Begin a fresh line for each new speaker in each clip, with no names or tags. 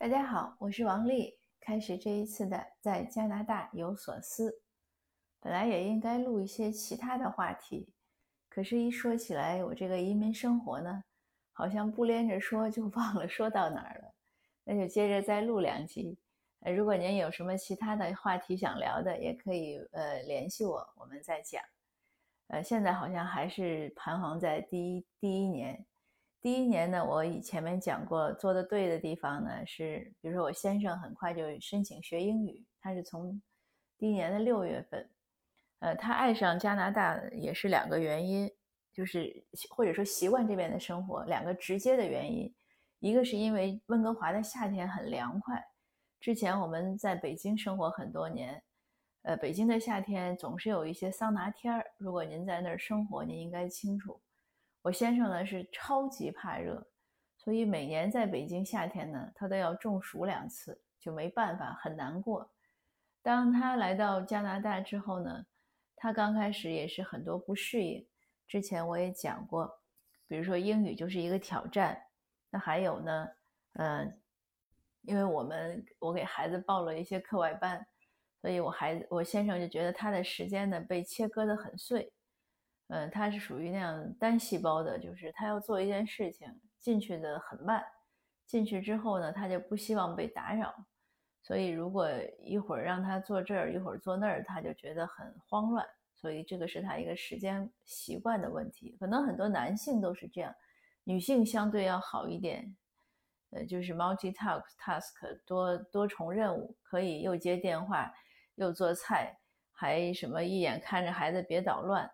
大家好，我是王丽。开始这一次的在加拿大有所思，本来也应该录一些其他的话题，可是，一说起来我这个移民生活呢，好像不连着说就 忘了说到哪儿了。那就接着再录两集。如果您有什么其他的话题想聊的，也可以呃联系我，我们再讲。呃，现在好像还是彷徨在第一第一年。第一年呢，我以前面讲过，做的对的地方呢是，比如说我先生很快就申请学英语，他是从第一年的六月份，呃，他爱上加拿大也是两个原因，就是或者说习惯这边的生活，两个直接的原因，一个是因为温哥华的夏天很凉快，之前我们在北京生活很多年，呃，北京的夏天总是有一些桑拿天儿，如果您在那儿生活，您应该清楚。我先生呢是超级怕热，所以每年在北京夏天呢，他都要中暑两次，就没办法，很难过。当他来到加拿大之后呢，他刚开始也是很多不适应。之前我也讲过，比如说英语就是一个挑战。那还有呢，嗯，因为我们我给孩子报了一些课外班，所以我孩子我先生就觉得他的时间呢被切割得很碎。嗯，他是属于那样单细胞的，就是他要做一件事情进去的很慢，进去之后呢，他就不希望被打扰，所以如果一会儿让他坐这儿，一会儿坐那儿，他就觉得很慌乱，所以这个是他一个时间习惯的问题。可能很多男性都是这样，女性相对要好一点，呃，就是 multitask task 多多重任务，可以又接电话，又做菜，还什么一眼看着孩子别捣乱。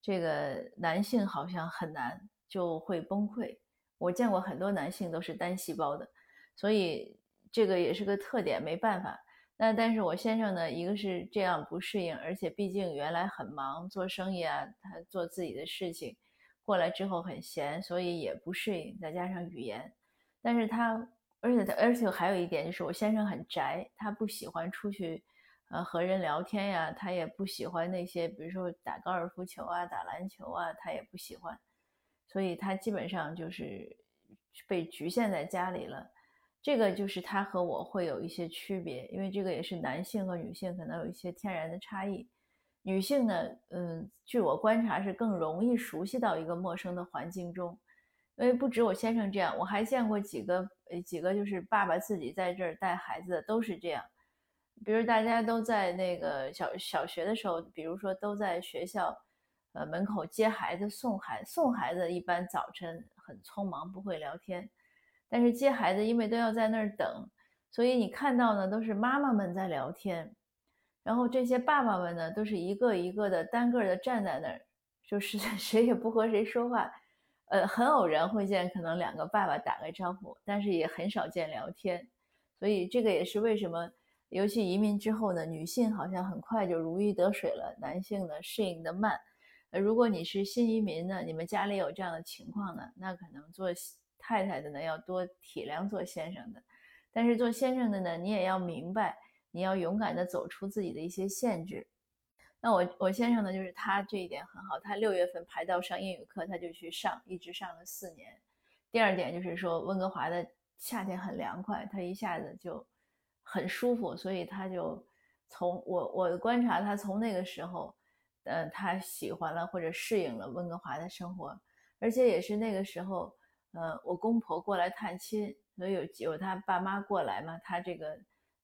这个男性好像很难就会崩溃，我见过很多男性都是单细胞的，所以这个也是个特点，没办法。那但是我先生呢，一个是这样不适应，而且毕竟原来很忙做生意啊，他做自己的事情，过来之后很闲，所以也不适应，再加上语言。但是他，而且他，而且还有一点就是我先生很宅，他不喜欢出去。呃，和人聊天呀，他也不喜欢那些，比如说打高尔夫球啊、打篮球啊，他也不喜欢，所以他基本上就是被局限在家里了。这个就是他和我会有一些区别，因为这个也是男性和女性可能有一些天然的差异。女性呢，嗯，据我观察是更容易熟悉到一个陌生的环境中，因为不止我先生这样，我还见过几个，呃，几个就是爸爸自己在这儿带孩子的都是这样。比如大家都在那个小小学的时候，比如说都在学校，呃门口接孩子、送孩送孩子，一般早晨很匆忙，不会聊天。但是接孩子，因为都要在那儿等，所以你看到呢，都是妈妈们在聊天，然后这些爸爸们呢，都是一个一个的单个的站在那儿，就是 谁也不和谁说话。呃，很偶然会见，可能两个爸爸打个招呼，但是也很少见聊天。所以这个也是为什么。尤其移民之后呢，女性好像很快就如鱼得水了，男性呢适应的慢。呃，如果你是新移民呢，你们家里有这样的情况呢，那可能做太太的呢要多体谅做先生的。但是做先生的呢，你也要明白，你要勇敢的走出自己的一些限制。那我我先生呢，就是他这一点很好，他六月份排到上英语课，他就去上，一直上了四年。第二点就是说，温哥华的夏天很凉快，他一下子就。很舒服，所以他就从我我观察他从那个时候，呃，他喜欢了或者适应了温哥华的生活，而且也是那个时候，呃，我公婆过来探亲，所以有有他爸妈过来嘛，他这个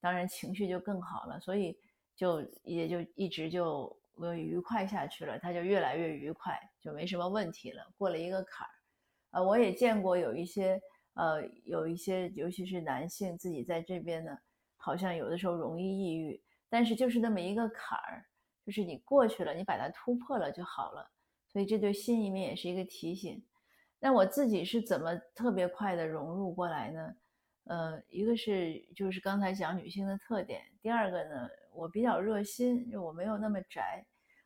当然情绪就更好了，所以就也就一直就呃愉快下去了，他就越来越愉快，就没什么问题了，过了一个坎儿，呃，我也见过有一些呃有一些尤其是男性自己在这边呢。好像有的时候容易抑郁，但是就是那么一个坎儿，就是你过去了，你把它突破了就好了。所以这对新移民也是一个提醒。那我自己是怎么特别快的融入过来呢？呃，一个是就是刚才讲女性的特点，第二个呢，我比较热心，就我没有那么宅。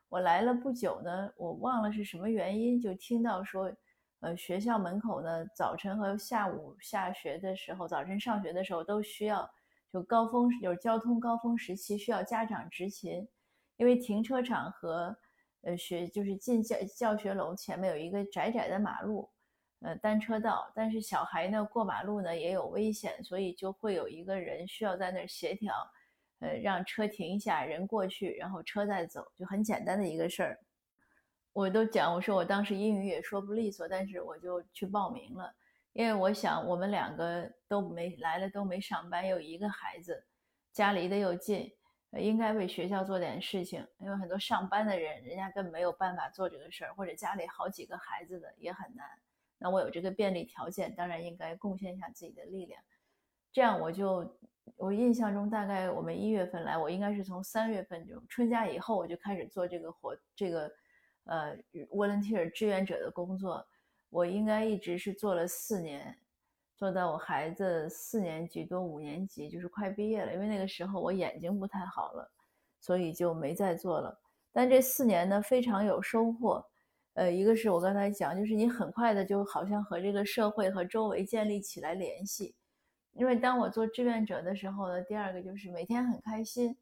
我来了不久呢，我忘了是什么原因，就听到说，呃，学校门口呢，早晨和下午下学的时候，早晨上学的时候都需要。就高峰就是交通高峰时期需要家长执勤，因为停车场和呃学就是进教教学楼前面有一个窄窄的马路，呃单车道，但是小孩呢过马路呢也有危险，所以就会有一个人需要在那儿协调，呃让车停一下，人过去，然后车再走，就很简单的一个事儿。我都讲，我说我当时英语也说不利索，但是我就去报名了，因为我想我们两个都没来了，都没上班，有一个孩子，家离得又近，应该为学校做点事情。因为很多上班的人，人家根本没有办法做这个事儿，或者家里好几个孩子的也很难。那我有这个便利条件，当然应该贡献一下自己的力量。这样我就，我印象中大概我们一月份来，我应该是从三月份就春假以后我就开始做这个活，这个。呃，volunteer 志愿者的工作，我应该一直是做了四年，做到我孩子四年级多五年级，就是快毕业了。因为那个时候我眼睛不太好了，所以就没再做了。但这四年呢，非常有收获。呃，一个是我刚才讲，就是你很快的就好像和这个社会和周围建立起来联系。因为当我做志愿者的时候呢，第二个就是每天很开心，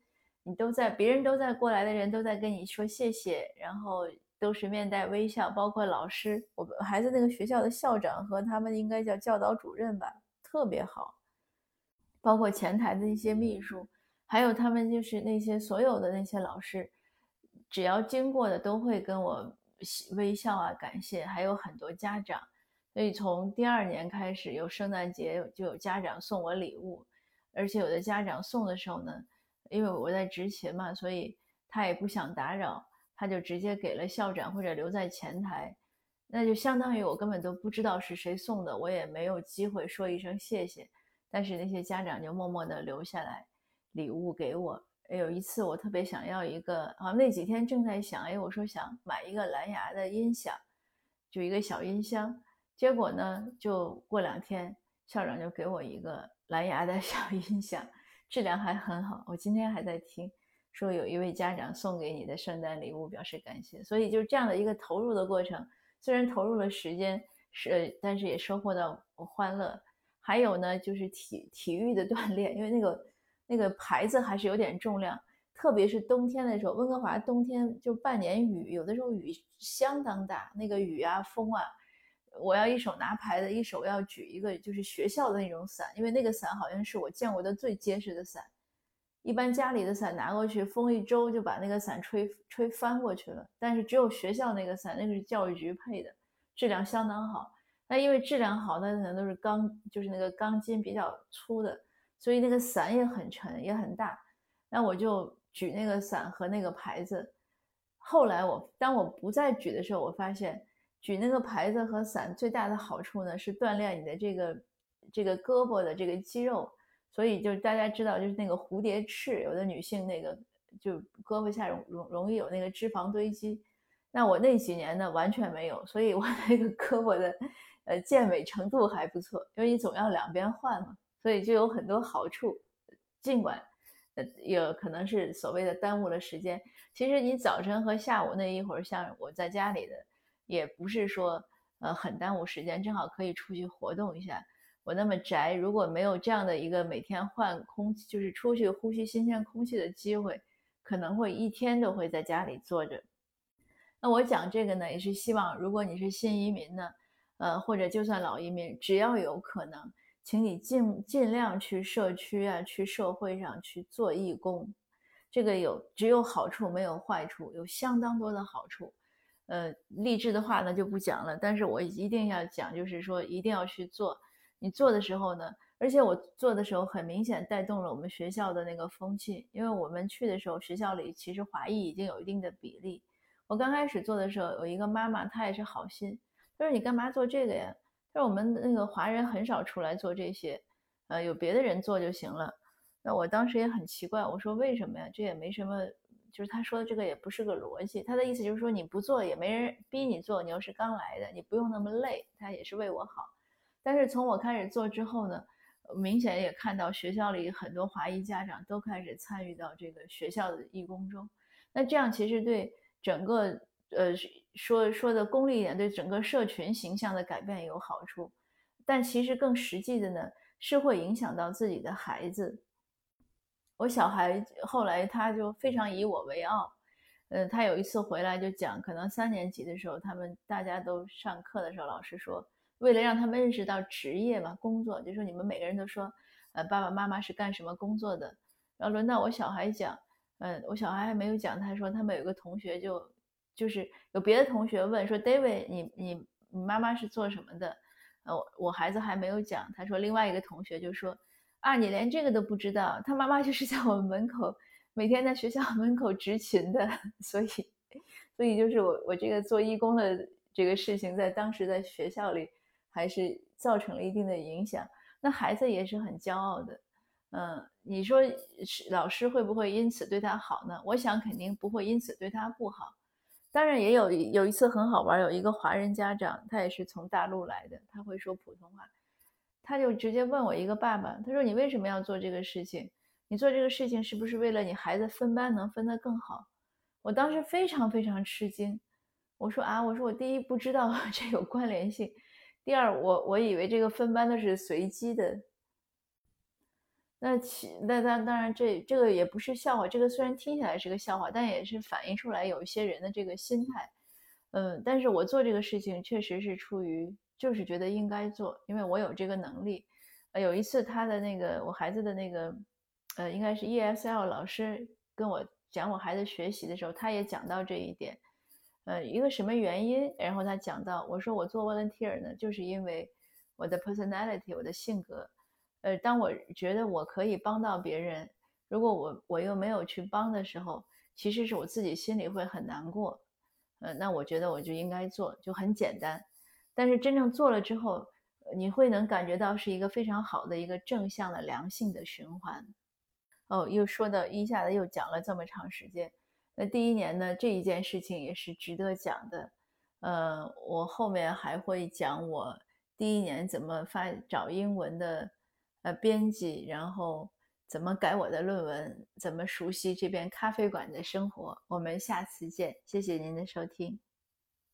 你都在，别人都在过来的人都在跟你说谢谢，然后。都是面带微笑，包括老师，我孩子那个学校的校长和他们应该叫教导主任吧，特别好。包括前台的一些秘书，还有他们就是那些所有的那些老师，只要经过的都会跟我微笑啊，感谢。还有很多家长，所以从第二年开始，有圣诞节就有家长送我礼物，而且有的家长送的时候呢，因为我在执勤嘛，所以他也不想打扰。他就直接给了校长或者留在前台，那就相当于我根本都不知道是谁送的，我也没有机会说一声谢谢。但是那些家长就默默地留下来礼物给我。有一次我特别想要一个，啊，那几天正在想，哎，我说想买一个蓝牙的音响，就一个小音箱。结果呢，就过两天校长就给我一个蓝牙的 小音响，质量还很好，我今天还在听。说有一位家长送给你的圣诞礼物，表示感谢。所以就是这样的一个投入的过程，虽然投入了时间，是但是也收获到欢乐。还有呢，就是体体育的锻炼，因为那个那个牌子还是有点重量，特别是冬天的时候，温哥华冬天就半年雨，有的时候雨相当大，那个雨啊风啊，我要一手拿牌子，一手要举一个就是学校的那种伞，因为那个伞好像是我见过的最结实的伞。一般家里的伞拿过去，风一周就把那个伞吹吹翻过去了。但是只有学校那个伞，那个是教育局配的，质量相当好。那因为质量好，那可能都是钢，就是那个钢筋比较粗的，所以那个伞也很沉，也很大。那我就举那个伞和那个牌子。后来我当我不再举的时候，我发现举那个牌子和伞最大的好处呢，是锻炼你的这个这个胳膊的这个肌肉。所以就是大家知道，就是那个蝴蝶翅，有的女性那个就胳膊下容容容易有那个脂肪堆积。那我那几年呢完全没有，所以我那个胳膊的呃健美程度还不错，因为你总要两边换嘛，所以就有很多好处。尽管呃有可能是所谓的耽误了时间，其实你早晨和下午那一会儿，像我在家里的，也不是说呃很耽误时间，正好可以出去活动一下。我那么宅，如果没有这样的一个每天换空气，就是出去呼吸新鲜空气的机会，可能会一天都会在家里坐着。那我讲这个呢，也是希望，如果你是新移民呢，呃，或者就算老移民，只要有可能，请你尽尽量去社区啊，去社会上去做义工。这个有只有好处没有坏处，有相当多的好处。呃，励志的话呢就不讲了，但是我一定要讲，就是说一定要去做。你做的时候呢，而且我做的时候很明显带动了我们学校的那个风气，因为我们去的时候，学校里其实华裔已经有一定的比例。我刚开始做的时候，有一个妈妈，她也是好心，她说：“你干嘛做这个呀？”她说：“我们那个华人很少出来做这些，呃，有别的人做就行了。”那我当时也很奇怪，我说：“为什么呀？这也没什么，就是他说的这个也不是个逻辑。他的意思就是说你不做也没人逼你做，你要是刚来的，你不用那么累，他也是为我好。”但是从我开始做之后呢，明显也看到学校里很多华裔家长都开始参与到这个学校的义工中。那这样其实对整个呃说说的功利一点，对整个社群形象的改变有好处。但其实更实际的呢，是会影响到自己的孩子。我小孩后来他就非常以我为傲，呃，他有一次回来就讲，可能三年级的时候，他们大家都上课的时候，老师说。为了让他们认识到职业嘛，工作，就说你们每个人都说，呃，爸爸妈妈是干什么工作的。然后轮到我小孩讲，嗯，我小孩还没有讲，他说他们有个同学就就是有别的同学问说，David，你你你妈妈是做什么的？呃，我孩子还没有讲，他说另外一个同学就说，啊，你连这个都不知道，他妈妈就是在我们门口每天在学校门口执勤的，所以所以就是我我这个做义工的这个事情，在当时在学校里还是造成了一定的影响，那孩子也是很骄傲的。嗯，你说是老师会不会因此对他好呢？我想肯定不会因此对他不好。当然也有有一次很好玩，有一个华人家长，他也是从大陆来的，他会说普通话，他就直接问我一个爸爸，他说你为什么要做这个事情？你做这个事情是不是为了你孩子分班能分得更好？我当时非常非常吃惊，我说啊，我说我第一不知道 这有关联性，第二我我以为这个分班都是随机的。那其那当当然，这这个也不是笑话。这个虽然听起来是个笑话，但也是反映出来有一些人的这个心态。嗯，但是我做这个事情确实是出于就是觉得应该做，因为我有这个能力。有一次他的那个我孩子的那个，呃，应该是 ESL 老师跟我讲我孩子学习的时候，他也讲到这一点。呃，一个什么原因？然后他讲到我说我做 volunteer 呢，就是因为我的 personality，我的性格。呃，当我觉得我可以帮到别人，如果我我又没有去帮的时候，其实是我自己心里会很难过。呃，那我觉得我就应该做，就很简单。但是真正做了之后，你会能感觉到是一个非常好的一个正向的良性的循环。哦，又说到一下子又讲了这么长时间。那第一年呢，这一件事情也是值得讲的。呃，我后面还会讲我第一年怎么发找英文的。呃，编辑，然后怎么改我的论文，怎么熟悉这边咖啡馆的生活。我们下次见，谢谢您的收听。